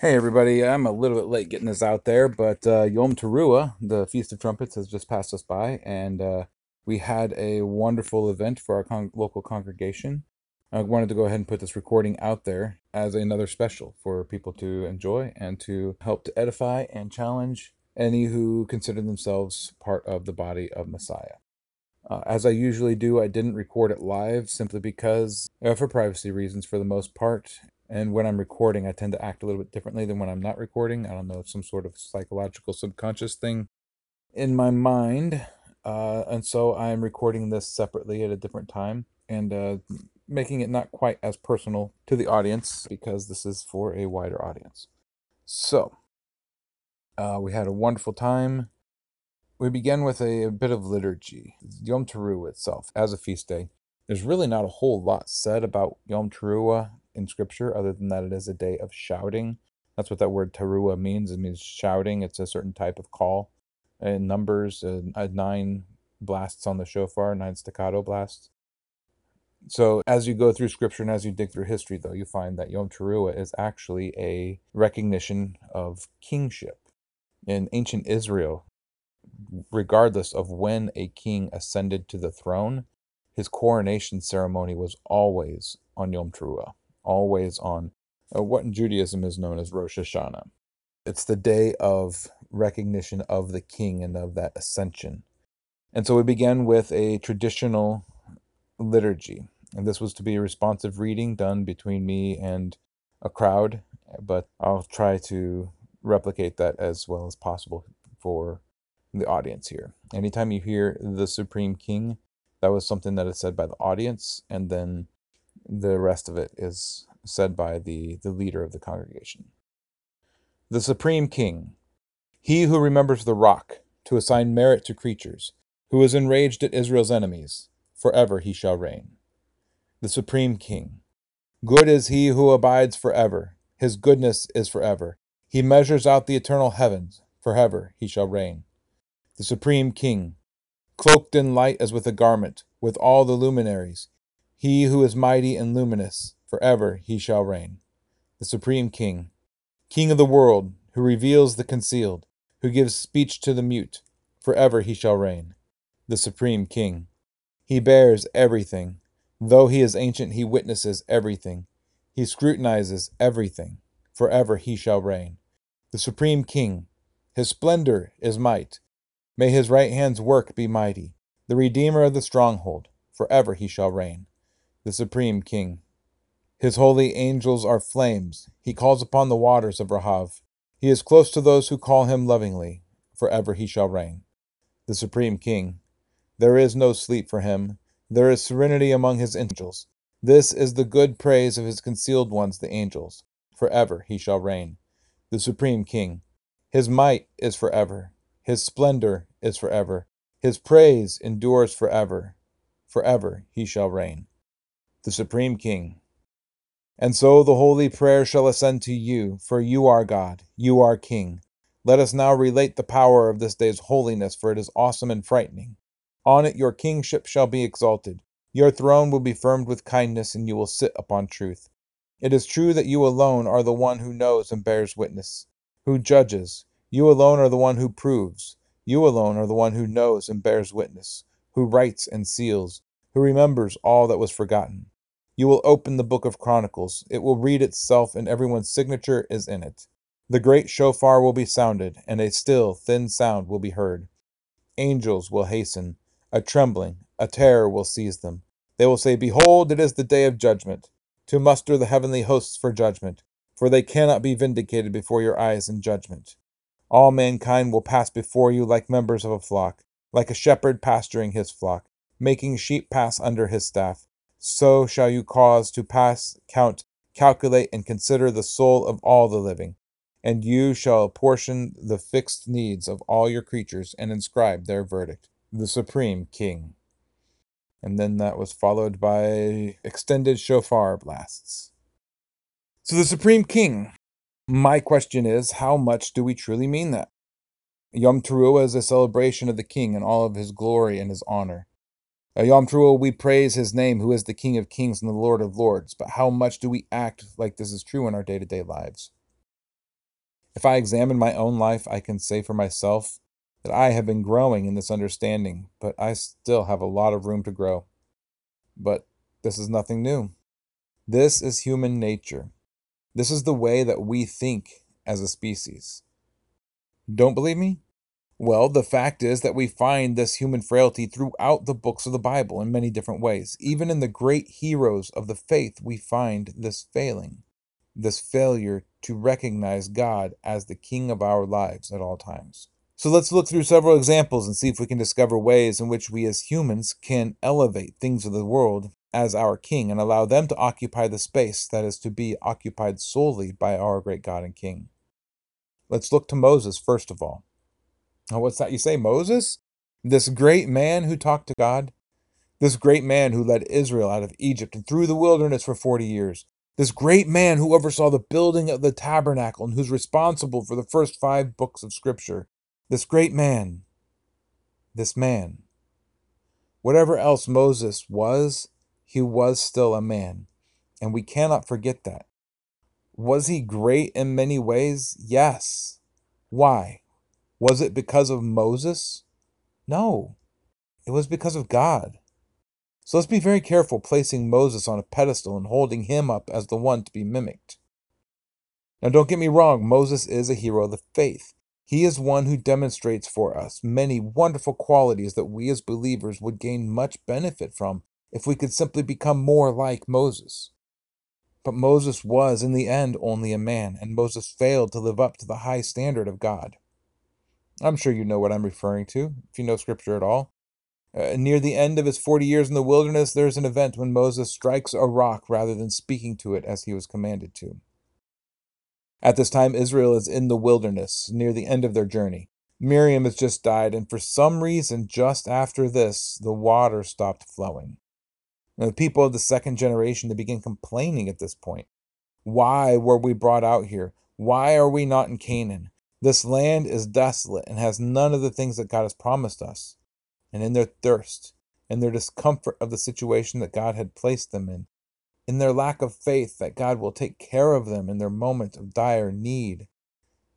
Hey everybody, I'm a little bit late getting this out there, but uh, Yom Teruah, the Feast of Trumpets, has just passed us by, and uh, we had a wonderful event for our con- local congregation. I wanted to go ahead and put this recording out there as another special for people to enjoy and to help to edify and challenge any who consider themselves part of the body of Messiah. Uh, as I usually do, I didn't record it live simply because, uh, for privacy reasons, for the most part, and when I'm recording, I tend to act a little bit differently than when I'm not recording. I don't know, some sort of psychological subconscious thing in my mind. Uh, and so I'm recording this separately at a different time and uh, making it not quite as personal to the audience because this is for a wider audience. So, uh, we had a wonderful time. We began with a, a bit of liturgy. Yom Teruah itself, as a feast day, there's really not a whole lot said about Yom Teruah in scripture other than that it is a day of shouting. That's what that word teruah means. It means shouting. It's a certain type of call. In numbers, uh, uh, nine blasts on the shofar, nine staccato blasts. So as you go through scripture and as you dig through history, though, you find that Yom Teruah is actually a recognition of kingship. In ancient Israel, regardless of when a king ascended to the throne, his coronation ceremony was always on Yom Teruah always on uh, what in Judaism is known as Rosh Hashanah. It's the day of recognition of the king and of that ascension. And so we began with a traditional liturgy. And this was to be a responsive reading done between me and a crowd, but I'll try to replicate that as well as possible for the audience here. Anytime you hear the Supreme King, that was something that is said by the audience, and then the rest of it is said by the, the leader of the congregation. The Supreme King, he who remembers the rock to assign merit to creatures, who is enraged at Israel's enemies, forever he shall reign. The Supreme King, good is he who abides forever, his goodness is forever. He measures out the eternal heavens, forever he shall reign. The Supreme King, cloaked in light as with a garment, with all the luminaries, he who is mighty and luminous, forever he shall reign. The Supreme King, King of the world, who reveals the concealed, who gives speech to the mute, forever he shall reign. The Supreme King, he bears everything. Though he is ancient, he witnesses everything. He scrutinizes everything. Forever he shall reign. The Supreme King, his splendor is might. May his right hand's work be mighty. The Redeemer of the stronghold, forever he shall reign the Supreme King. His holy angels are flames. He calls upon the waters of Rahav. He is close to those who call him lovingly. Forever he shall reign. The Supreme King. There is no sleep for him. There is serenity among his angels. This is the good praise of his concealed ones, the angels. Forever he shall reign. The Supreme King. His might is forever. His splendor is forever. His praise endures forever. Forever he shall reign the Supreme King. And so the holy prayer shall ascend to you, for you are God, you are King. Let us now relate the power of this day's holiness, for it is awesome and frightening. On it your kingship shall be exalted. Your throne will be firmed with kindness, and you will sit upon truth. It is true that you alone are the one who knows and bears witness, who judges. You alone are the one who proves. You alone are the one who knows and bears witness, who writes and seals, who remembers all that was forgotten. You will open the book of Chronicles. It will read itself, and everyone's signature is in it. The great shofar will be sounded, and a still, thin sound will be heard. Angels will hasten. A trembling, a terror will seize them. They will say, Behold, it is the day of judgment, to muster the heavenly hosts for judgment, for they cannot be vindicated before your eyes in judgment. All mankind will pass before you like members of a flock, like a shepherd pasturing his flock making sheep pass under his staff. So shall you cause to pass, count, calculate, and consider the soul of all the living. And you shall apportion the fixed needs of all your creatures and inscribe their verdict. The Supreme King. And then that was followed by extended shofar blasts. So, the Supreme King. My question is how much do we truly mean that? Yom Teruah is a celebration of the King and all of his glory and his honor. Uh, Yom Teruah, we praise his name, who is the King of kings and the Lord of lords. But how much do we act like this is true in our day to day lives? If I examine my own life, I can say for myself that I have been growing in this understanding, but I still have a lot of room to grow. But this is nothing new. This is human nature. This is the way that we think as a species. Don't believe me? Well, the fact is that we find this human frailty throughout the books of the Bible in many different ways. Even in the great heroes of the faith, we find this failing, this failure to recognize God as the King of our lives at all times. So let's look through several examples and see if we can discover ways in which we as humans can elevate things of the world as our King and allow them to occupy the space that is to be occupied solely by our great God and King. Let's look to Moses first of all. Oh, what's that you say, Moses? This great man who talked to God? This great man who led Israel out of Egypt and through the wilderness for 40 years? This great man who oversaw the building of the tabernacle and who's responsible for the first five books of Scripture? This great man, this man. Whatever else Moses was, he was still a man, and we cannot forget that. Was he great in many ways? Yes. Why? Was it because of Moses? No, it was because of God. So let's be very careful placing Moses on a pedestal and holding him up as the one to be mimicked. Now, don't get me wrong, Moses is a hero of the faith. He is one who demonstrates for us many wonderful qualities that we as believers would gain much benefit from if we could simply become more like Moses. But Moses was, in the end, only a man, and Moses failed to live up to the high standard of God. I'm sure you know what I'm referring to, if you know Scripture at all. Uh, near the end of his 40 years in the wilderness, there's an event when Moses strikes a rock rather than speaking to it as he was commanded to. At this time, Israel is in the wilderness, near the end of their journey. Miriam has just died, and for some reason, just after this, the water stopped flowing. Now, the people of the second generation, they begin complaining at this point. Why were we brought out here? Why are we not in Canaan? This land is desolate and has none of the things that God has promised us. And in their thirst, in their discomfort of the situation that God had placed them in, in their lack of faith that God will take care of them in their moment of dire need,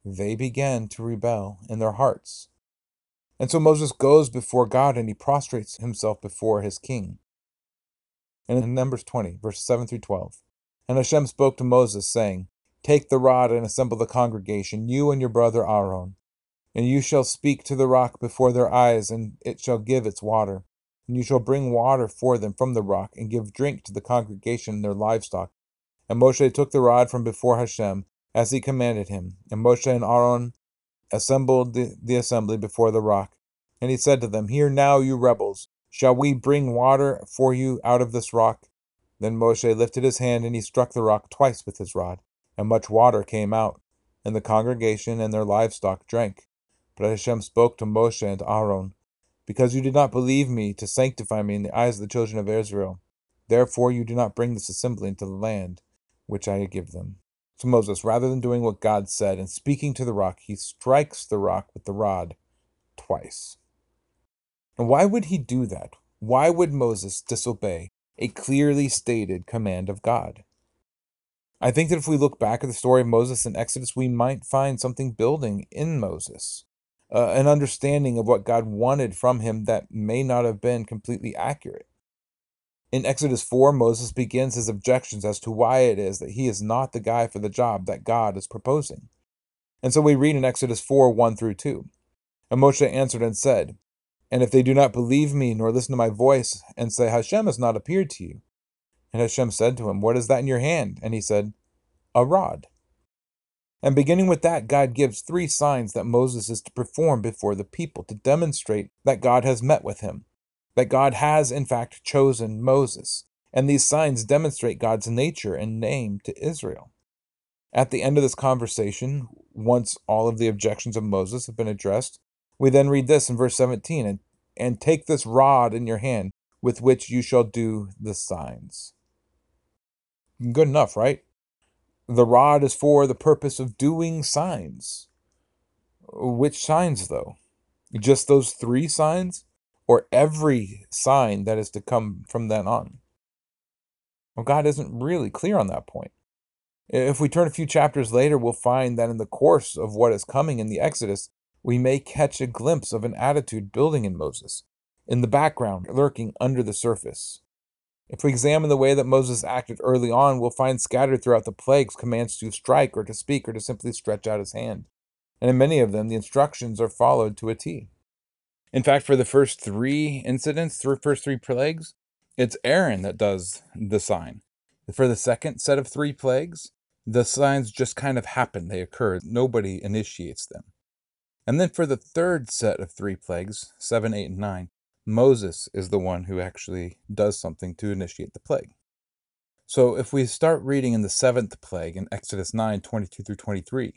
they began to rebel in their hearts. And so Moses goes before God and he prostrates himself before his king. And in Numbers 20, verse 7 through 12, and Hashem spoke to Moses, saying, Take the rod and assemble the congregation, you and your brother Aaron. And you shall speak to the rock before their eyes, and it shall give its water. And you shall bring water for them from the rock, and give drink to the congregation and their livestock. And Moshe took the rod from before Hashem, as he commanded him. And Moshe and Aaron assembled the, the assembly before the rock. And he said to them, Hear now, you rebels, shall we bring water for you out of this rock? Then Moshe lifted his hand, and he struck the rock twice with his rod and much water came out, and the congregation and their livestock drank. But Hashem spoke to Moshe and to Aaron, Because you did not believe me to sanctify me in the eyes of the children of Israel, therefore you do not bring this assembly into the land which I give them. So Moses, rather than doing what God said and speaking to the rock, he strikes the rock with the rod twice. And why would he do that? Why would Moses disobey a clearly stated command of God? I think that if we look back at the story of Moses in Exodus, we might find something building in Moses, uh, an understanding of what God wanted from him that may not have been completely accurate. In Exodus 4, Moses begins his objections as to why it is that he is not the guy for the job that God is proposing. And so we read in Exodus 4 1 through 2. And Moshe answered and said, And if they do not believe me nor listen to my voice, and say, Hashem has not appeared to you, and Hashem said to him, What is that in your hand? And he said, A rod. And beginning with that, God gives three signs that Moses is to perform before the people to demonstrate that God has met with him, that God has, in fact, chosen Moses. And these signs demonstrate God's nature and name to Israel. At the end of this conversation, once all of the objections of Moses have been addressed, we then read this in verse 17 and, and take this rod in your hand with which you shall do the signs. Good enough, right? The rod is for the purpose of doing signs. Which signs, though? Just those three signs? Or every sign that is to come from then on? Well, God isn't really clear on that point. If we turn a few chapters later, we'll find that in the course of what is coming in the Exodus, we may catch a glimpse of an attitude building in Moses, in the background, lurking under the surface. If we examine the way that Moses acted early on, we'll find scattered throughout the plagues commands to strike or to speak or to simply stretch out his hand. And in many of them, the instructions are followed to a T. In fact, for the first three incidents, the first three plagues, it's Aaron that does the sign. For the second set of three plagues, the signs just kind of happen, they occur. Nobody initiates them. And then for the third set of three plagues, 7, 8, and 9, Moses is the one who actually does something to initiate the plague. So if we start reading in the seventh plague in Exodus 9, 22 through 23,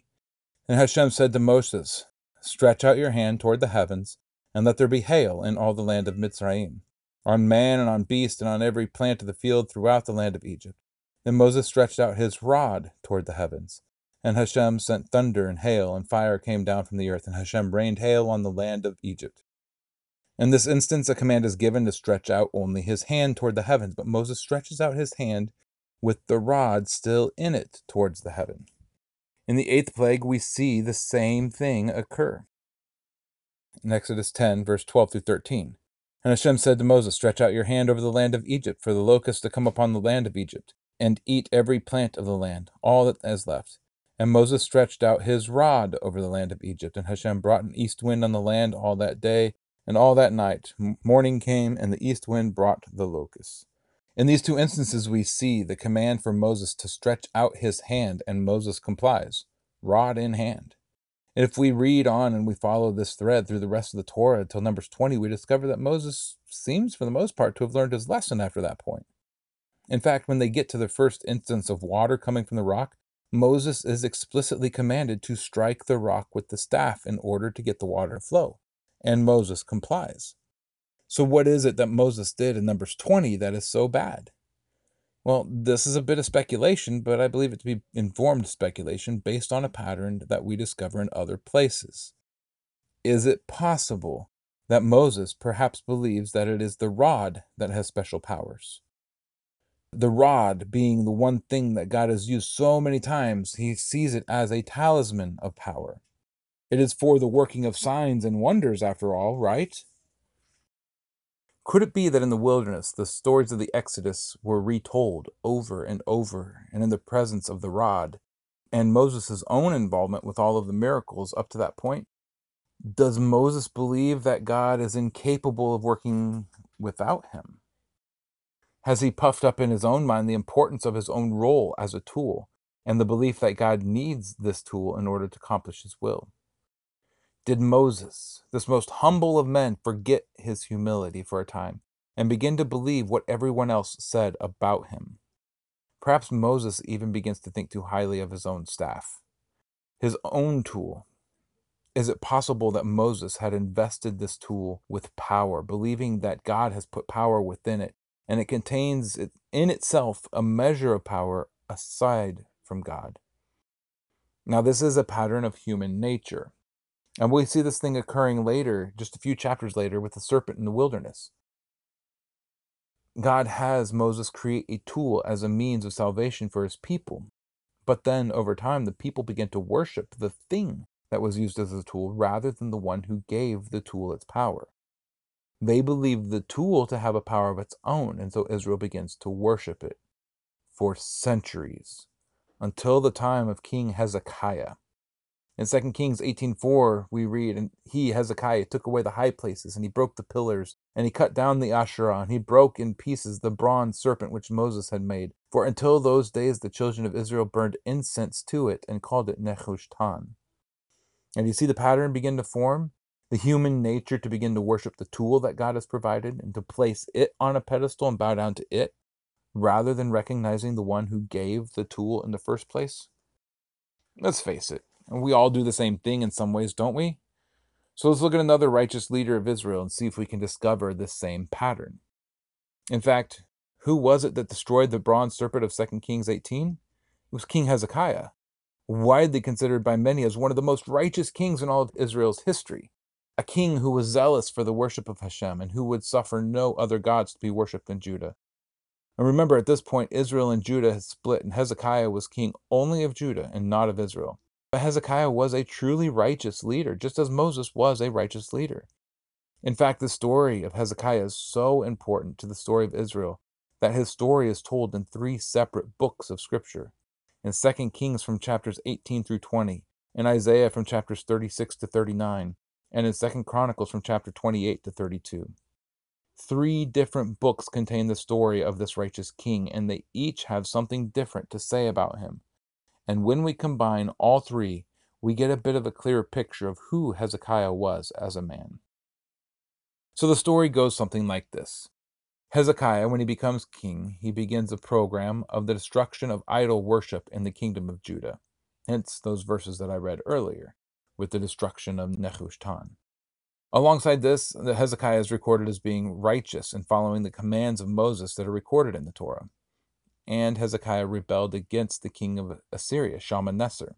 and Hashem said to Moses, Stretch out your hand toward the heavens, and let there be hail in all the land of Mitzrayim, on man and on beast and on every plant of the field throughout the land of Egypt. Then Moses stretched out his rod toward the heavens, and Hashem sent thunder and hail, and fire came down from the earth, and Hashem rained hail on the land of Egypt. In this instance, a command is given to stretch out only his hand toward the heavens, but Moses stretches out his hand with the rod still in it towards the heaven. In the eighth plague, we see the same thing occur. In Exodus 10, verse 12 through 13. And Hashem said to Moses, Stretch out your hand over the land of Egypt, for the locusts to come upon the land of Egypt, and eat every plant of the land, all that is left. And Moses stretched out his rod over the land of Egypt, and Hashem brought an east wind on the land all that day and all that night. Morning came, and the east wind brought the locusts. In these two instances, we see the command for Moses to stretch out his hand, and Moses complies, rod in hand. And if we read on and we follow this thread through the rest of the Torah until Numbers 20, we discover that Moses seems, for the most part, to have learned his lesson after that point. In fact, when they get to the first instance of water coming from the rock, Moses is explicitly commanded to strike the rock with the staff in order to get the water to flow. And Moses complies. So, what is it that Moses did in Numbers 20 that is so bad? Well, this is a bit of speculation, but I believe it to be informed speculation based on a pattern that we discover in other places. Is it possible that Moses perhaps believes that it is the rod that has special powers? the rod being the one thing that God has used so many times, he sees it as a talisman of power. It is for the working of signs and wonders, after all, right? Could it be that in the wilderness the stories of the Exodus were retold over and over and in the presence of the rod, and Moses' own involvement with all of the miracles up to that point? Does Moses believe that God is incapable of working without him? Has he puffed up in his own mind the importance of his own role as a tool and the belief that God needs this tool in order to accomplish his will? Did Moses, this most humble of men, forget his humility for a time and begin to believe what everyone else said about him? Perhaps Moses even begins to think too highly of his own staff, his own tool. Is it possible that Moses had invested this tool with power, believing that God has put power within it and it contains in itself a measure of power aside from God. Now, this is a pattern of human nature. And we see this thing occurring later, just a few chapters later, with the serpent in the wilderness. God has Moses create a tool as a means of salvation for his people. But then, over time, the people begin to worship the thing that was used as a tool rather than the one who gave the tool its power. They believed the tool to have a power of its own, and so Israel begins to worship it for centuries until the time of King Hezekiah. In 2 Kings 18:4 we read and he Hezekiah took away the high places and he broke the pillars and he cut down the Asherah and he broke in pieces the bronze serpent which Moses had made for until those days the children of Israel burned incense to it and called it Nehushtan. And you see the pattern begin to form the human nature to begin to worship the tool that God has provided and to place it on a pedestal and bow down to it rather than recognizing the one who gave the tool in the first place? Let's face it, we all do the same thing in some ways, don't we? So let's look at another righteous leader of Israel and see if we can discover this same pattern. In fact, who was it that destroyed the bronze serpent of 2 Kings 18? It was King Hezekiah, widely considered by many as one of the most righteous kings in all of Israel's history a king who was zealous for the worship of Hashem and who would suffer no other gods to be worshipped in Judah. And remember, at this point, Israel and Judah had split, and Hezekiah was king only of Judah and not of Israel. But Hezekiah was a truly righteous leader, just as Moses was a righteous leader. In fact, the story of Hezekiah is so important to the story of Israel that his story is told in three separate books of Scripture in 2 Kings from chapters 18 through 20, in Isaiah from chapters 36 to 39, and in 2 Chronicles from chapter 28 to 32. Three different books contain the story of this righteous king, and they each have something different to say about him. And when we combine all three, we get a bit of a clearer picture of who Hezekiah was as a man. So the story goes something like this Hezekiah, when he becomes king, he begins a program of the destruction of idol worship in the kingdom of Judah. Hence those verses that I read earlier with the destruction of Nehushtan. Alongside this, Hezekiah is recorded as being righteous and following the commands of Moses that are recorded in the Torah. And Hezekiah rebelled against the king of Assyria, Shalmaneser.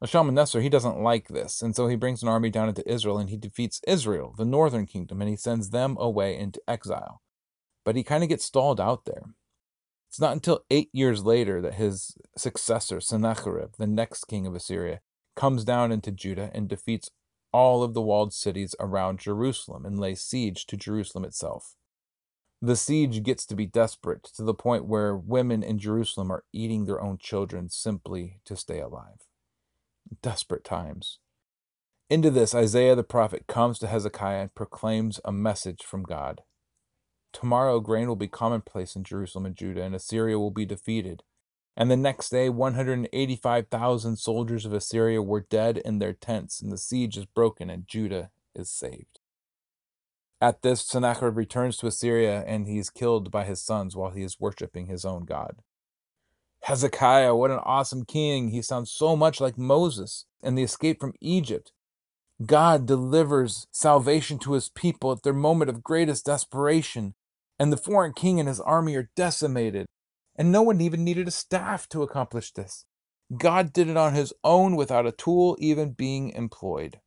Now, Shalmaneser, he doesn't like this, and so he brings an army down into Israel and he defeats Israel, the northern kingdom, and he sends them away into exile. But he kind of gets stalled out there. It's not until eight years later that his successor, Sennacherib, the next king of Assyria, comes down into Judah and defeats all of the walled cities around Jerusalem and lays siege to Jerusalem itself. The siege gets to be desperate to the point where women in Jerusalem are eating their own children simply to stay alive. Desperate times. Into this, Isaiah the prophet comes to Hezekiah and proclaims a message from God. Tomorrow, grain will be commonplace in Jerusalem and Judah, and Assyria will be defeated. And the next day, 185,000 soldiers of Assyria were dead in their tents, and the siege is broken, and Judah is saved. At this, Sennacherib returns to Assyria, and he is killed by his sons while he is worshiping his own God. Hezekiah, what an awesome king! He sounds so much like Moses and the escape from Egypt. God delivers salvation to his people at their moment of greatest desperation, and the foreign king and his army are decimated. And no one even needed a staff to accomplish this. God did it on his own without a tool even being employed.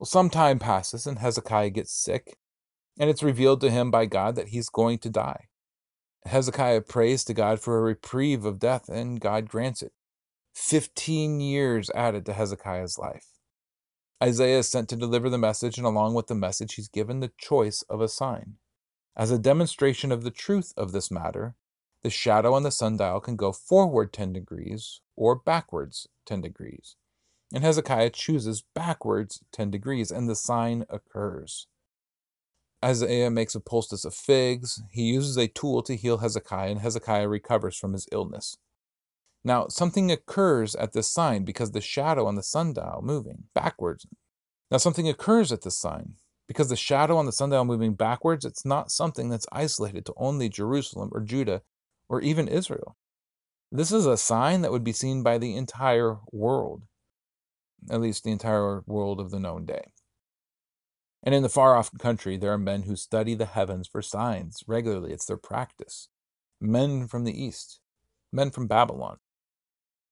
Well, some time passes and Hezekiah gets sick, and it's revealed to him by God that he's going to die. Hezekiah prays to God for a reprieve of death, and God grants it. Fifteen years added to Hezekiah's life. Isaiah is sent to deliver the message, and along with the message, he's given the choice of a sign. As a demonstration of the truth of this matter, the shadow on the sundial can go forward 10 degrees or backwards 10 degrees. And Hezekiah chooses backwards 10 degrees, and the sign occurs. Isaiah makes a poultice of figs. He uses a tool to heal Hezekiah, and Hezekiah recovers from his illness. Now, something occurs at this sign because the shadow on the sundial moving backwards. Now, something occurs at this sign because the shadow on the sundial moving backwards, it's not something that's isolated to only Jerusalem or Judah or even Israel. This is a sign that would be seen by the entire world, at least the entire world of the known day. And in the far off country, there are men who study the heavens for signs regularly. It's their practice. Men from the east, men from Babylon.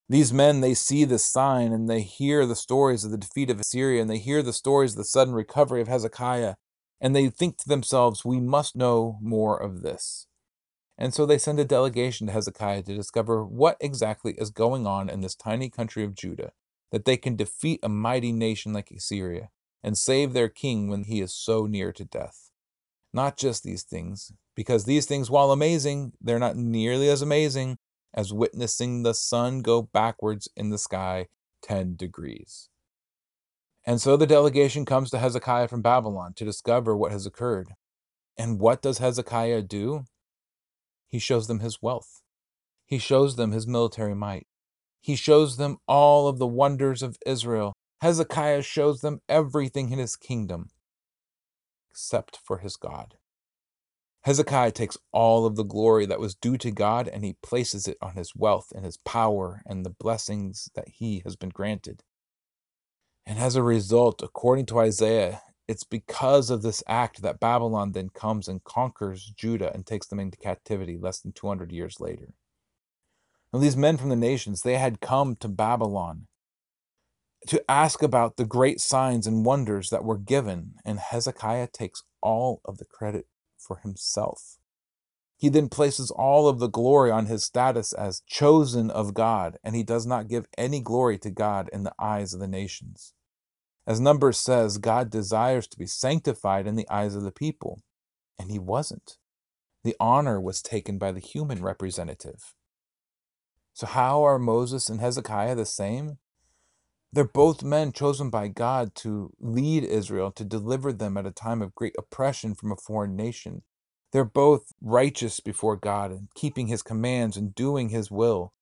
These men, they see this sign and they hear the stories of the defeat of Assyria and they hear the stories of the sudden recovery of Hezekiah. And they think to themselves, we must know more of this. And so they send a delegation to Hezekiah to discover what exactly is going on in this tiny country of Judah, that they can defeat a mighty nation like Assyria and save their king when he is so near to death. Not just these things, because these things, while amazing, they're not nearly as amazing as witnessing the sun go backwards in the sky 10 degrees. And so the delegation comes to Hezekiah from Babylon to discover what has occurred. And what does Hezekiah do? He shows them his wealth. He shows them his military might. He shows them all of the wonders of Israel. Hezekiah shows them everything in his kingdom except for his God. Hezekiah takes all of the glory that was due to God and he places it on his wealth and his power and the blessings that he has been granted. And as a result, according to Isaiah, it's because of this act that Babylon then comes and conquers Judah and takes them into captivity less than 200 years later. Now, these men from the nations, they had come to Babylon to ask about the great signs and wonders that were given, and Hezekiah takes all of the credit for himself. He then places all of the glory on his status as chosen of God, and he does not give any glory to God in the eyes of the nations. As Numbers says, God desires to be sanctified in the eyes of the people, and he wasn't. The honor was taken by the human representative. So, how are Moses and Hezekiah the same? They're both men chosen by God to lead Israel, to deliver them at a time of great oppression from a foreign nation. They're both righteous before God and keeping his commands and doing his will,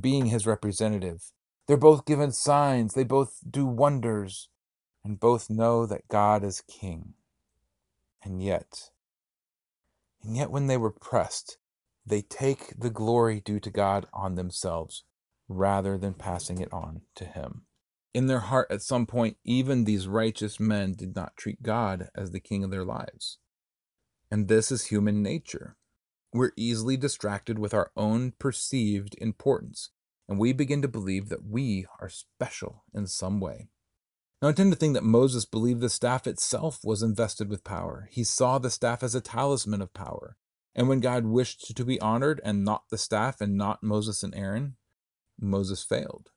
being his representative. They're both given signs, they both do wonders, and both know that God is king. And yet, and yet when they were pressed, they take the glory due to God on themselves rather than passing it on to him. In their heart, at some point, even these righteous men did not treat God as the king of their lives. And this is human nature. We're easily distracted with our own perceived importance, and we begin to believe that we are special in some way. Now, I tend to think that Moses believed the staff itself was invested with power. He saw the staff as a talisman of power. And when God wished to be honored and not the staff and not Moses and Aaron, Moses failed.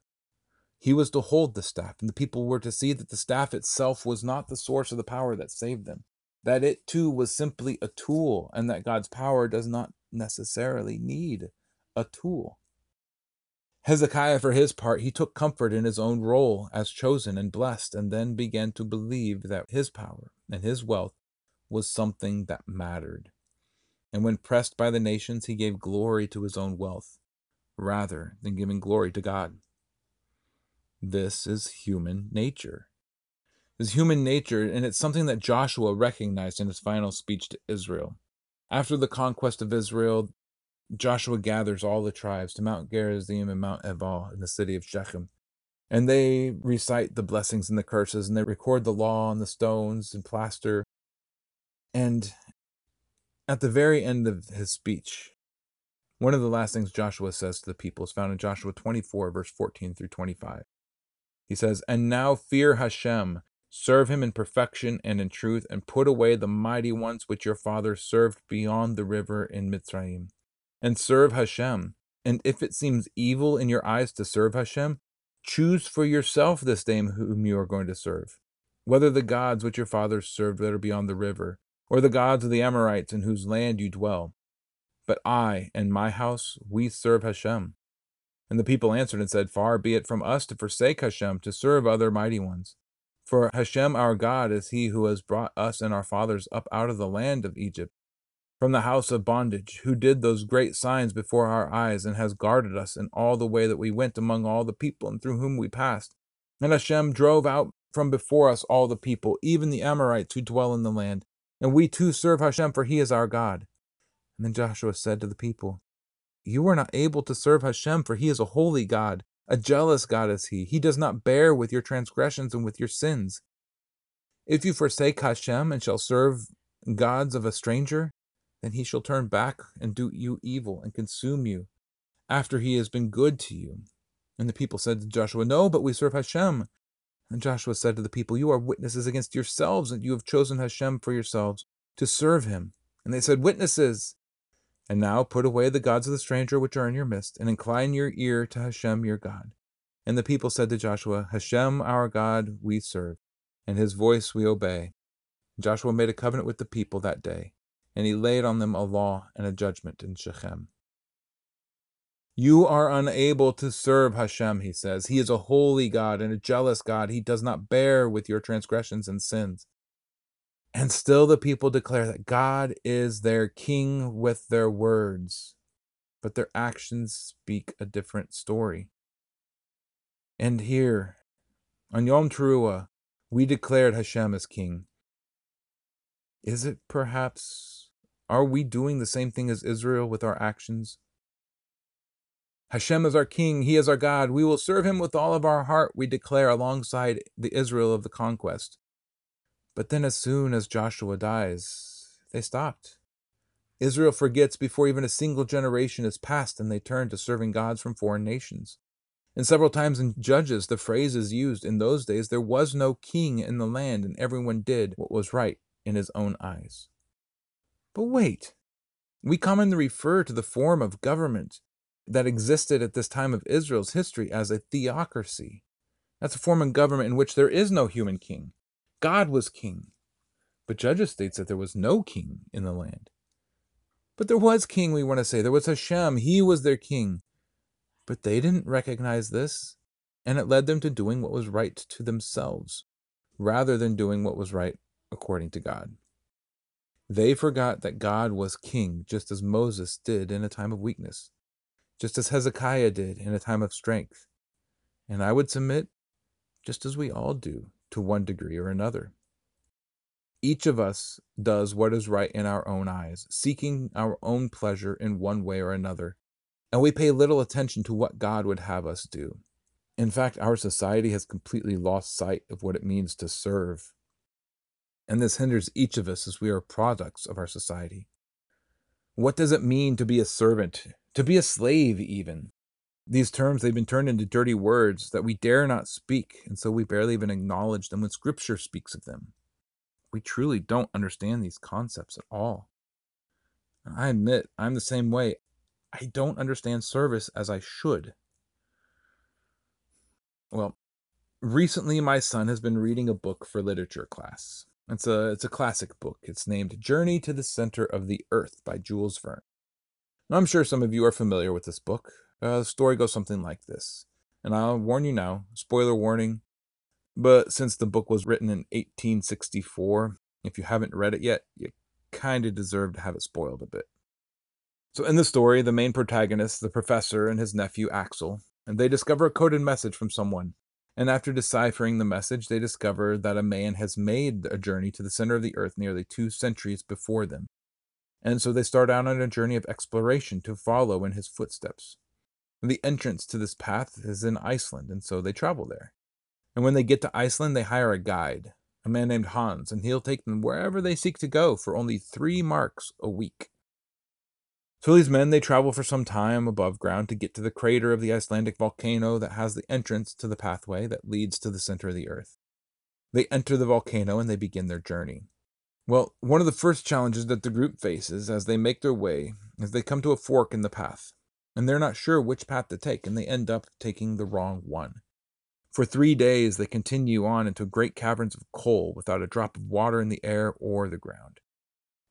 He was to hold the staff, and the people were to see that the staff itself was not the source of the power that saved them, that it too was simply a tool, and that God's power does not necessarily need a tool. Hezekiah, for his part, he took comfort in his own role as chosen and blessed, and then began to believe that his power and his wealth was something that mattered. And when pressed by the nations, he gave glory to his own wealth rather than giving glory to God. This is human nature. This is human nature, and it's something that Joshua recognized in his final speech to Israel. After the conquest of Israel, Joshua gathers all the tribes to Mount Gerizim and Mount Ebal in the city of Shechem. And they recite the blessings and the curses, and they record the law on the stones and plaster. And at the very end of his speech, one of the last things Joshua says to the people is found in Joshua 24, verse 14 through 25. He says, And now fear Hashem, serve him in perfection and in truth, and put away the mighty ones which your fathers served beyond the river in Mitzrayim, and serve Hashem. And if it seems evil in your eyes to serve Hashem, choose for yourself this day whom you are going to serve, whether the gods which your fathers served that are beyond the river, or the gods of the Amorites in whose land you dwell. But I and my house, we serve Hashem. And the people answered and said, Far be it from us to forsake Hashem, to serve other mighty ones. For Hashem our God is he who has brought us and our fathers up out of the land of Egypt, from the house of bondage, who did those great signs before our eyes, and has guarded us in all the way that we went among all the people, and through whom we passed. And Hashem drove out from before us all the people, even the Amorites who dwell in the land. And we too serve Hashem, for he is our God. And then Joshua said to the people, you are not able to serve Hashem, for he is a holy God. A jealous God is he. He does not bear with your transgressions and with your sins. If you forsake Hashem and shall serve gods of a stranger, then he shall turn back and do you evil and consume you after he has been good to you. And the people said to Joshua, No, but we serve Hashem. And Joshua said to the people, You are witnesses against yourselves, and you have chosen Hashem for yourselves to serve him. And they said, Witnesses. And now put away the gods of the stranger which are in your midst, and incline your ear to Hashem your God. And the people said to Joshua, Hashem our God we serve, and his voice we obey. Joshua made a covenant with the people that day, and he laid on them a law and a judgment in Shechem. You are unable to serve Hashem, he says. He is a holy God and a jealous God. He does not bear with your transgressions and sins. And still the people declare that God is their king with their words, but their actions speak a different story. And here, on Yom Teruah, we declared Hashem as king. Is it perhaps, are we doing the same thing as Israel with our actions? Hashem is our king, he is our God. We will serve him with all of our heart, we declare alongside the Israel of the conquest. But then, as soon as Joshua dies, they stopped. Israel forgets before even a single generation is passed and they turn to serving gods from foreign nations. And several times in Judges, the phrase is used in those days there was no king in the land, and everyone did what was right in his own eyes. But wait, We commonly refer to the form of government that existed at this time of Israel's history as a theocracy. That's a form of government in which there is no human king. God was king. But Judges states that there was no king in the land. But there was king, we want to say. There was Hashem. He was their king. But they didn't recognize this, and it led them to doing what was right to themselves, rather than doing what was right according to God. They forgot that God was king, just as Moses did in a time of weakness, just as Hezekiah did in a time of strength. And I would submit, just as we all do to one degree or another. Each of us does what is right in our own eyes, seeking our own pleasure in one way or another, and we pay little attention to what God would have us do. In fact, our society has completely lost sight of what it means to serve. And this hinders each of us as we are products of our society. What does it mean to be a servant, to be a slave, even? These terms, they've been turned into dirty words that we dare not speak, and so we barely even acknowledge them when Scripture speaks of them we truly don't understand these concepts at all. I admit I'm the same way. I don't understand service as I should. Well, recently my son has been reading a book for literature class. It's a it's a classic book. It's named Journey to the Center of the Earth by Jules Verne. Now, I'm sure some of you are familiar with this book. Uh, the story goes something like this. And I'll warn you now, spoiler warning, but since the book was written in 1864, if you haven't read it yet, you kind of deserve to have it spoiled a bit. So, in the story, the main protagonist, the professor, and his nephew Axel, and they discover a coded message from someone. And after deciphering the message, they discover that a man has made a journey to the center of the earth nearly two centuries before them. And so they start out on a journey of exploration to follow in his footsteps. The entrance to this path is in Iceland, and so they travel there. And when they get to Iceland, they hire a guide, a man named Hans, and he'll take them wherever they seek to go for only three marks a week. So these men, they travel for some time above ground to get to the crater of the Icelandic volcano that has the entrance to the pathway that leads to the center of the earth. They enter the volcano and they begin their journey. Well, one of the first challenges that the group faces as they make their way is they come to a fork in the path, and they're not sure which path to take, and they end up taking the wrong one. For three days they continue on into great caverns of coal without a drop of water in the air or the ground,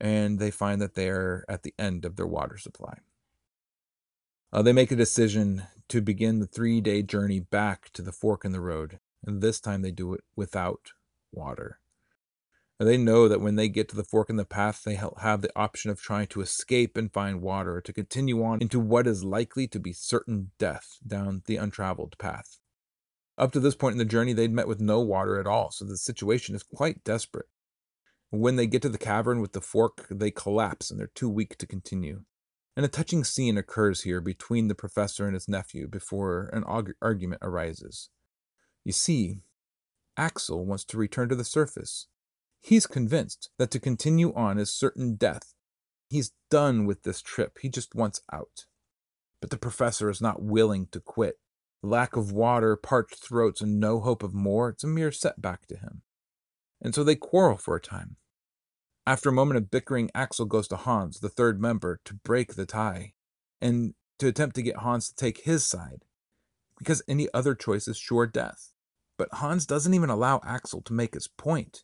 and they find that they are at the end of their water supply. Uh, they make a decision to begin the three day journey back to the fork in the road, and this time they do it without water. they know that when they get to the fork in the path, they have the option of trying to escape and find water, or to continue on into what is likely to be certain death down the untraveled path. Up to this point in the journey, they'd met with no water at all, so the situation is quite desperate. When they get to the cavern with the fork, they collapse and they're too weak to continue. And a touching scene occurs here between the professor and his nephew before an argument arises. You see, Axel wants to return to the surface. He's convinced that to continue on is certain death. He's done with this trip, he just wants out. But the professor is not willing to quit. Lack of water, parched throats, and no hope of more, it's a mere setback to him. And so they quarrel for a time. After a moment of bickering, Axel goes to Hans, the third member, to break the tie and to attempt to get Hans to take his side, because any other choice is sure death. But Hans doesn't even allow Axel to make his point.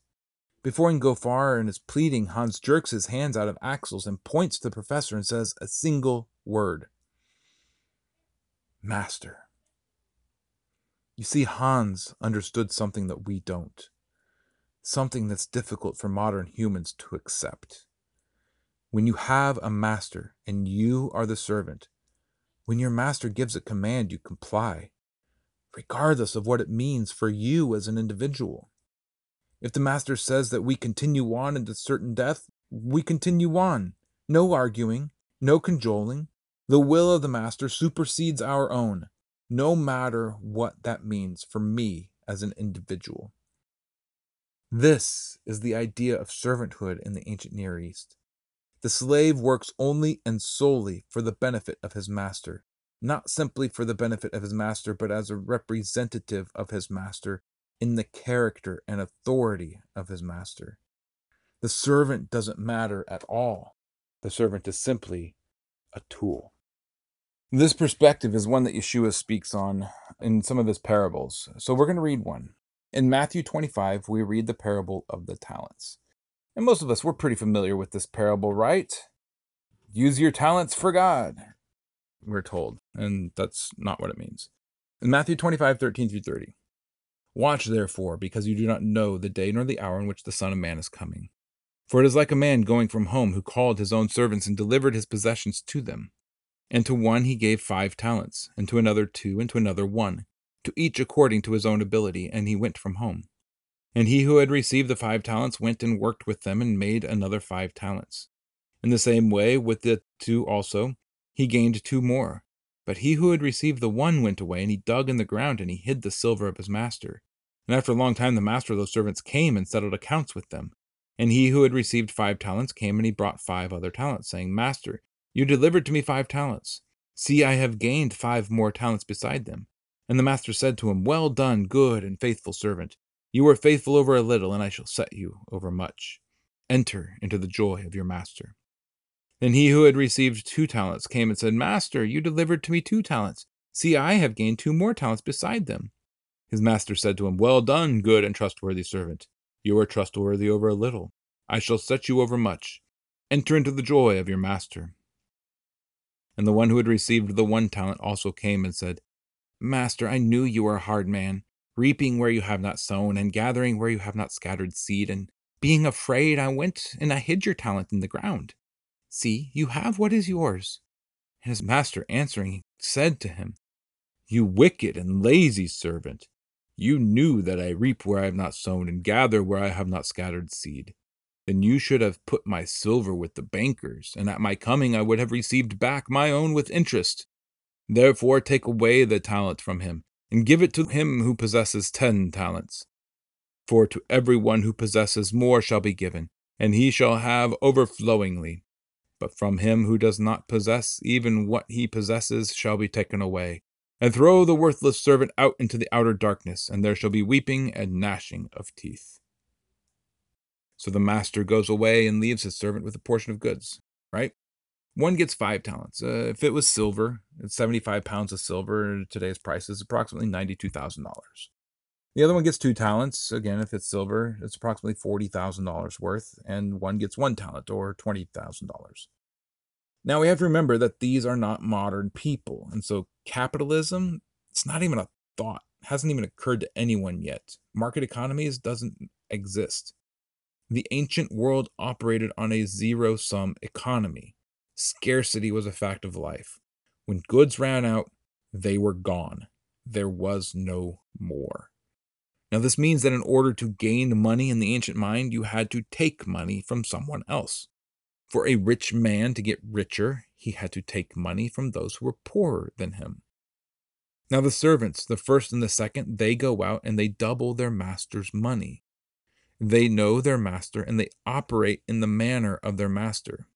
Before he can go far in his pleading, Hans jerks his hands out of Axel's and points to the professor and says a single word Master. You see, Hans understood something that we don't, something that's difficult for modern humans to accept. When you have a master and you are the servant, when your master gives a command, you comply, regardless of what it means for you as an individual. If the master says that we continue on into certain death, we continue on. No arguing, no cajoling. The will of the master supersedes our own no matter what that means for me as an individual. This is the idea of servanthood in the ancient Near East. The slave works only and solely for the benefit of his master, not simply for the benefit of his master, but as a representative of his master in the character and authority of his master. The servant doesn't matter at all. The servant is simply a tool. This perspective is one that Yeshua speaks on in some of his parables. So we're going to read one. In Matthew 25, we read the parable of the talents. And most of us, we're pretty familiar with this parable, right? Use your talents for God, we're told. And that's not what it means. In Matthew 25, 13 through 30. Watch therefore, because you do not know the day nor the hour in which the Son of Man is coming. For it is like a man going from home who called his own servants and delivered his possessions to them. And to one he gave five talents, and to another two, and to another one, to each according to his own ability, and he went from home. And he who had received the five talents went and worked with them, and made another five talents. In the same way, with the two also, he gained two more. But he who had received the one went away, and he dug in the ground, and he hid the silver of his master. And after a long time, the master of those servants came and settled accounts with them. And he who had received five talents came and he brought five other talents, saying, Master, you delivered to me five talents. See, I have gained five more talents beside them. And the master said to him, Well done, good and faithful servant. You were faithful over a little, and I shall set you over much. Enter into the joy of your master. Then he who had received two talents came and said, Master, you delivered to me two talents. See, I have gained two more talents beside them. His master said to him, Well done, good and trustworthy servant. You are trustworthy over a little. I shall set you over much. Enter into the joy of your master. And the one who had received the one talent also came and said, Master, I knew you were a hard man, reaping where you have not sown, and gathering where you have not scattered seed. And being afraid, I went and I hid your talent in the ground. See, you have what is yours. And his master answering said to him, You wicked and lazy servant. You knew that I reap where I have not sown and gather where I have not scattered seed. Then you should have put my silver with the bankers, and at my coming I would have received back my own with interest. Therefore take away the talent from him, and give it to him who possesses ten talents. For to every one who possesses more shall be given, and he shall have overflowingly. But from him who does not possess even what he possesses shall be taken away. And throw the worthless servant out into the outer darkness, and there shall be weeping and gnashing of teeth. So the master goes away and leaves his servant with a portion of goods, right? One gets five talents. Uh, if it was silver, it's 75 pounds of silver. Today's price is approximately $92,000. The other one gets two talents. Again, if it's silver, it's approximately $40,000 worth. And one gets one talent or $20,000. Now we have to remember that these are not modern people. And so capitalism, it's not even a thought, it hasn't even occurred to anyone yet. Market economies doesn't exist. The ancient world operated on a zero sum economy. Scarcity was a fact of life. When goods ran out, they were gone. There was no more. Now, this means that in order to gain money in the ancient mind, you had to take money from someone else. For a rich man to get richer, he had to take money from those who were poorer than him. Now, the servants, the first and the second, they go out and they double their master's money. They know their master and they operate in the manner of their master.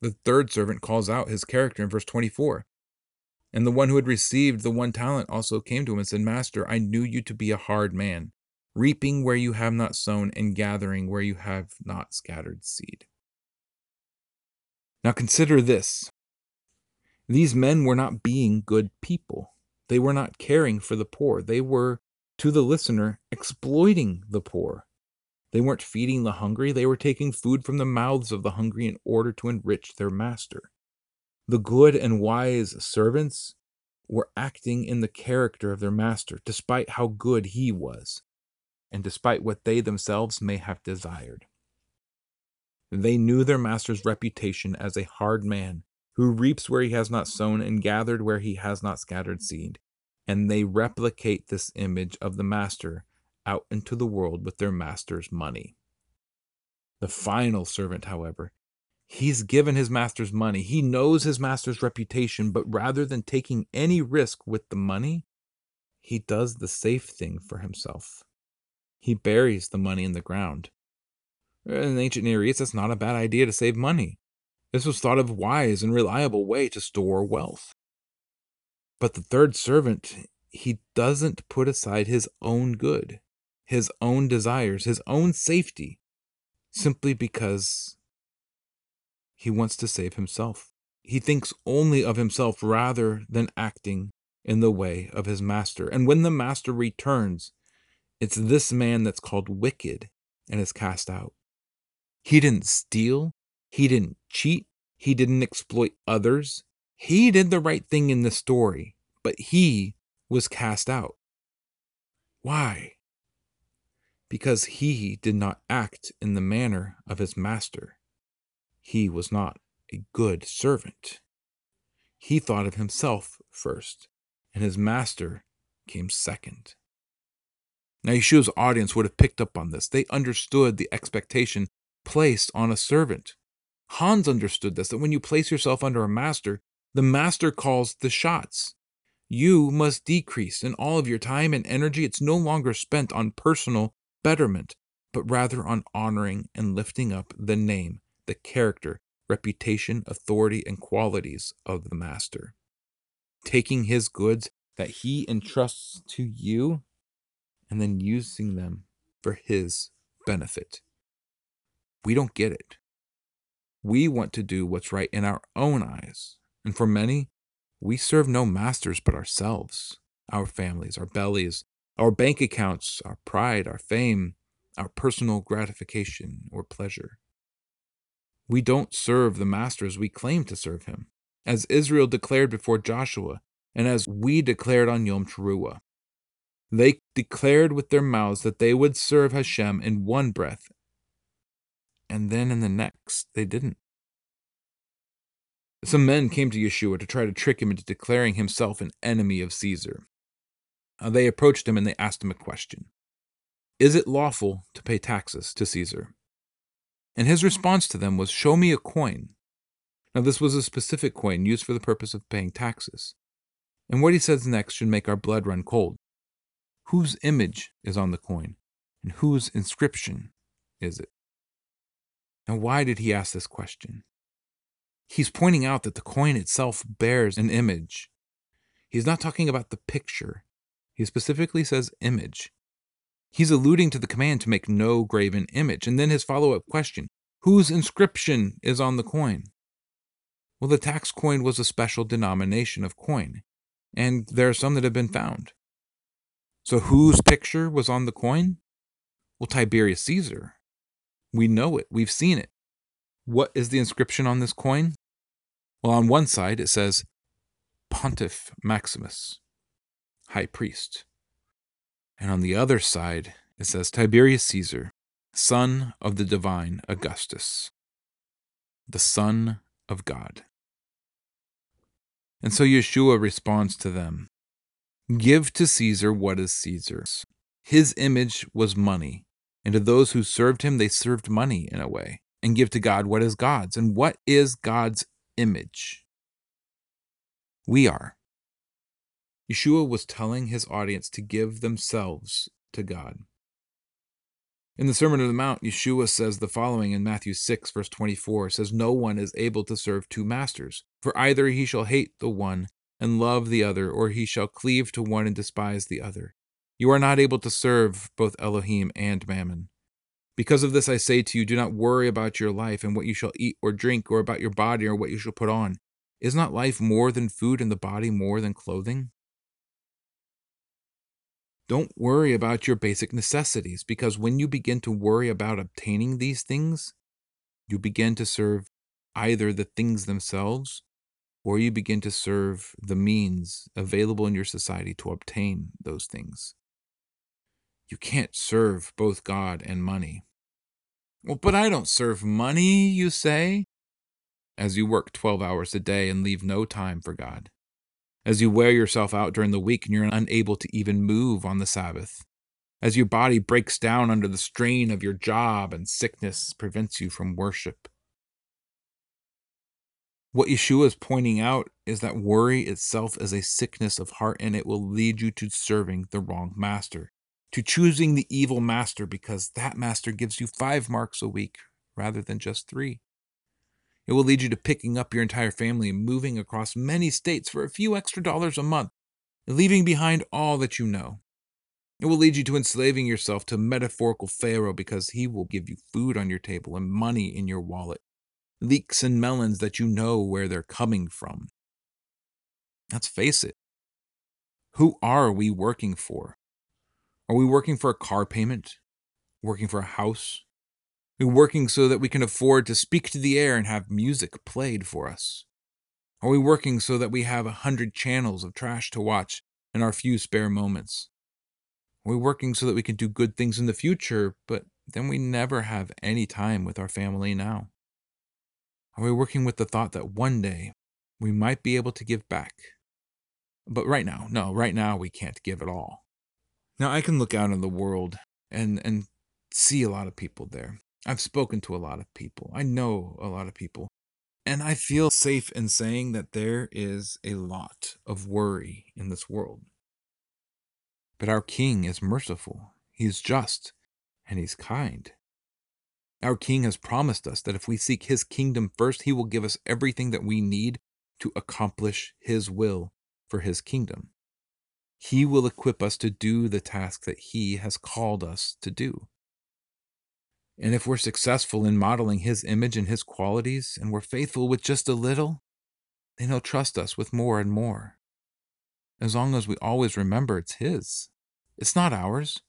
The third servant calls out his character in verse 24. And the one who had received the one talent also came to him and said, Master, I knew you to be a hard man, reaping where you have not sown and gathering where you have not scattered seed. Now consider this these men were not being good people. They were not caring for the poor. They were, to the listener, exploiting the poor. They weren't feeding the hungry. They were taking food from the mouths of the hungry in order to enrich their master. The good and wise servants were acting in the character of their master, despite how good he was, and despite what they themselves may have desired. They knew their master's reputation as a hard man who reaps where he has not sown and gathered where he has not scattered seed. And they replicate this image of the master out into the world with their master's money. The final servant, however, he's given his master's money. He knows his master's reputation, but rather than taking any risk with the money, he does the safe thing for himself. He buries the money in the ground. In ancient Near East, that's not a bad idea to save money. This was thought of wise and reliable way to store wealth. But the third servant, he doesn't put aside his own good, his own desires, his own safety, simply because he wants to save himself. He thinks only of himself rather than acting in the way of his master. And when the master returns, it's this man that's called wicked and is cast out. He didn't steal, he didn't cheat, he didn't exploit others. He did the right thing in the story, but he was cast out. Why? Because he did not act in the manner of his master. He was not a good servant. He thought of himself first, and his master came second. Now, Yeshua's audience would have picked up on this. They understood the expectation placed on a servant. Hans understood this that when you place yourself under a master, the master calls the shots. You must decrease in all of your time and energy. It's no longer spent on personal betterment, but rather on honoring and lifting up the name, the character, reputation, authority, and qualities of the master. Taking his goods that he entrusts to you and then using them for his benefit. We don't get it. We want to do what's right in our own eyes. And for many, we serve no masters but ourselves, our families, our bellies, our bank accounts, our pride, our fame, our personal gratification or pleasure. We don't serve the master as we claim to serve him, as Israel declared before Joshua, and as we declared on Yom Teruah. They declared with their mouths that they would serve Hashem in one breath, and then in the next they didn't. Some men came to Yeshua to try to trick him into declaring himself an enemy of Caesar. Uh, they approached him and they asked him a question Is it lawful to pay taxes to Caesar? And his response to them was, Show me a coin. Now, this was a specific coin used for the purpose of paying taxes. And what he says next should make our blood run cold. Whose image is on the coin? And whose inscription is it? Now, why did he ask this question? He's pointing out that the coin itself bears an image. He's not talking about the picture, he specifically says image. He's alluding to the command to make no graven image. And then his follow up question whose inscription is on the coin? Well, the tax coin was a special denomination of coin, and there are some that have been found. So, whose picture was on the coin? Well, Tiberius Caesar. We know it, we've seen it. What is the inscription on this coin? Well, on one side it says Pontiff Maximus, High Priest. And on the other side, it says Tiberius Caesar, son of the divine Augustus, the Son of God. And so Yeshua responds to them Give to Caesar what is Caesar's. His image was money, and to those who served him, they served money in a way. And give to God what is God's. And what is God's image? We are. Yeshua was telling his audience to give themselves to God. In the Sermon on the Mount, Yeshua says the following in Matthew 6, verse 24 says, No one is able to serve two masters, for either he shall hate the one and love the other, or he shall cleave to one and despise the other. You are not able to serve both Elohim and Mammon. Because of this I say to you, do not worry about your life and what you shall eat or drink, or about your body or what you shall put on. Is not life more than food and the body more than clothing? Don't worry about your basic necessities because when you begin to worry about obtaining these things, you begin to serve either the things themselves or you begin to serve the means available in your society to obtain those things. You can't serve both God and money. Well, but I don't serve money, you say, as you work 12 hours a day and leave no time for God as you wear yourself out during the week and you're unable to even move on the Sabbath, as your body breaks down under the strain of your job and sickness prevents you from worship. What Yeshua is pointing out is that worry itself is a sickness of heart and it will lead you to serving the wrong master, to choosing the evil master because that master gives you five marks a week rather than just three. It will lead you to picking up your entire family and moving across many states for a few extra dollars a month, leaving behind all that you know. It will lead you to enslaving yourself to metaphorical Pharaoh because he will give you food on your table and money in your wallet. leeks and melons that you know where they're coming from. Let's face it. Who are we working for? Are we working for a car payment? Working for a house? Working so that we can afford to speak to the air and have music played for us? Are we working so that we have a hundred channels of trash to watch in our few spare moments? Are we working so that we can do good things in the future, but then we never have any time with our family now? Are we working with the thought that one day we might be able to give back? But right now, no, right now we can't give at all. Now I can look out in the world and and see a lot of people there. I've spoken to a lot of people. I know a lot of people. And I feel safe in saying that there is a lot of worry in this world. But our King is merciful, He is just, and He's kind. Our King has promised us that if we seek His kingdom first, He will give us everything that we need to accomplish His will for His kingdom. He will equip us to do the task that He has called us to do. And if we're successful in modeling His image and His qualities, and we're faithful with just a little, then He'll trust us with more and more. As long as we always remember it's His, it's not ours.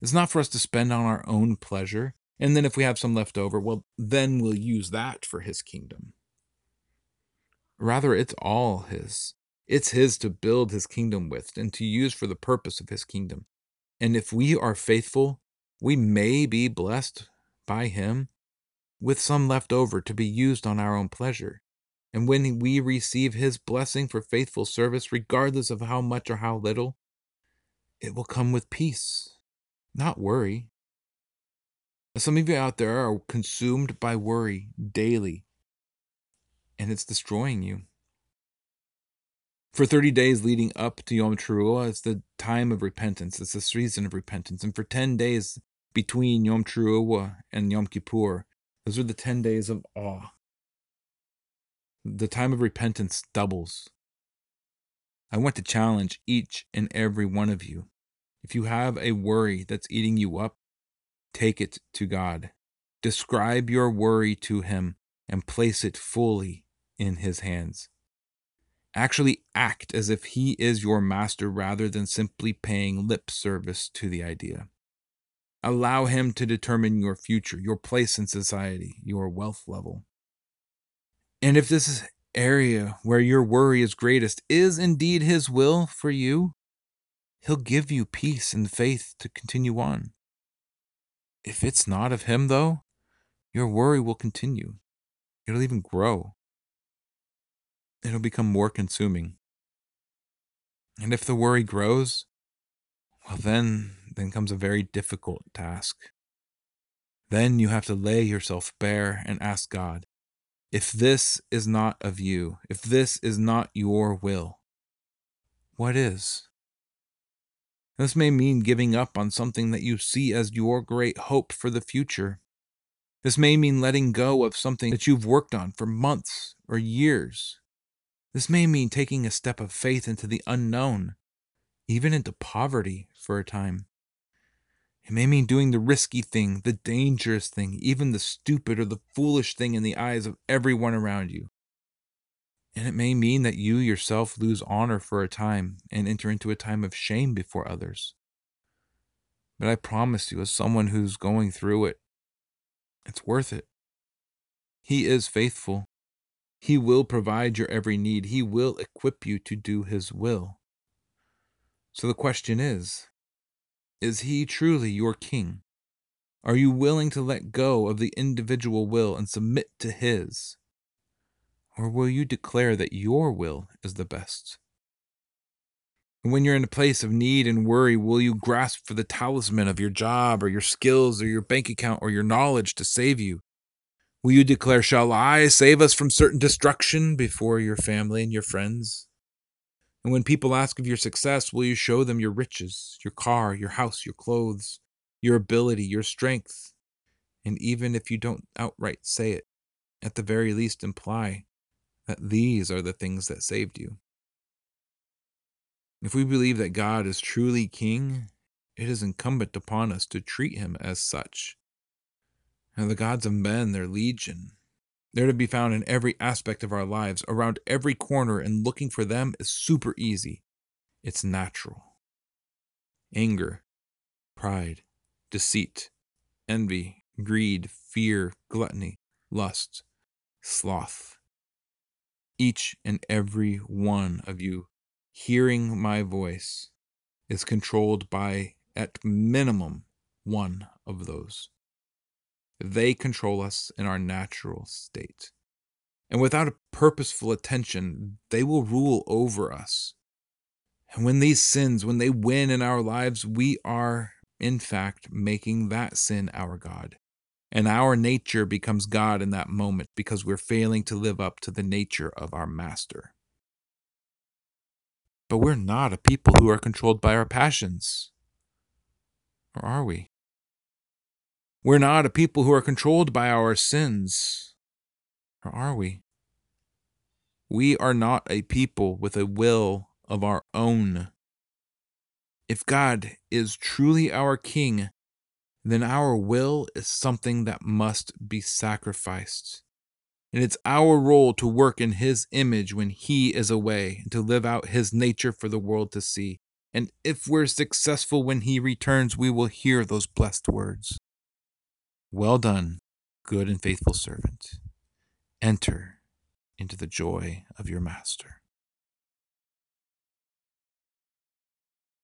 It's not for us to spend on our own pleasure. And then if we have some left over, well, then we'll use that for his kingdom. Rather, it's all his. It's his to build his kingdom with and to use for the purpose of his kingdom. And if we are faithful, we may be blessed by him with some left over to be used on our own pleasure. And when we receive his blessing for faithful service, regardless of how much or how little, it will come with peace, not worry. Some of you out there are consumed by worry daily, and it's destroying you. For 30 days leading up to Yom Teruah, it's the time of repentance. It's the season of repentance. And for 10 days between Yom Teruah and Yom Kippur, those are the 10 days of awe. The time of repentance doubles. I want to challenge each and every one of you. If you have a worry that's eating you up, Take it to God. Describe your worry to Him and place it fully in His hands. Actually act as if He is your master rather than simply paying lip service to the idea. Allow Him to determine your future, your place in society, your wealth level. And if this area where your worry is greatest is indeed His will for you, He'll give you peace and faith to continue on. If it's not of Him, though, your worry will continue. It'll even grow. It'll become more consuming. And if the worry grows, well, then, then comes a very difficult task. Then you have to lay yourself bare and ask God, if this is not of you, if this is not your will, what is? This may mean giving up on something that you see as your great hope for the future. This may mean letting go of something that you've worked on for months or years. This may mean taking a step of faith into the unknown, even into poverty for a time. It may mean doing the risky thing, the dangerous thing, even the stupid or the foolish thing in the eyes of everyone around you. And it may mean that you yourself lose honor for a time and enter into a time of shame before others. But I promise you, as someone who's going through it, it's worth it. He is faithful. He will provide your every need. He will equip you to do His will. So the question is Is He truly your King? Are you willing to let go of the individual will and submit to His? Or will you declare that your will is the best? And when you're in a place of need and worry, will you grasp for the talisman of your job or your skills or your bank account or your knowledge to save you? Will you declare, Shall I save us from certain destruction before your family and your friends? And when people ask of your success, will you show them your riches, your car, your house, your clothes, your ability, your strength? And even if you don't outright say it, at the very least imply that these are the things that saved you. If we believe that God is truly King, it is incumbent upon us to treat him as such. Now, the gods of men, their legion, They're to be found in every aspect of our lives, around every corner, and looking for them is super easy. It's natural. Anger, pride, deceit, envy, greed, fear, gluttony, lust, sloth. Each and every one of you hearing my voice is controlled by, at minimum, one of those. They control us in our natural state. And without a purposeful attention, they will rule over us. And when these sins, when they win in our lives, we are, in fact, making that sin our God. And our nature becomes God in that moment because we're failing to live up to the nature of our master. But we're not a people who are controlled by our passions. Or are we? We're not a people who are controlled by our sins. Or are we? We are not a people with a will of our own. If God is truly our King, then our will is something that must be sacrificed. And it's our role to work in His image when He is away and to live out His nature for the world to see. And if we're successful when He returns, we will hear those blessed words Well done, good and faithful servant. Enter into the joy of your Master.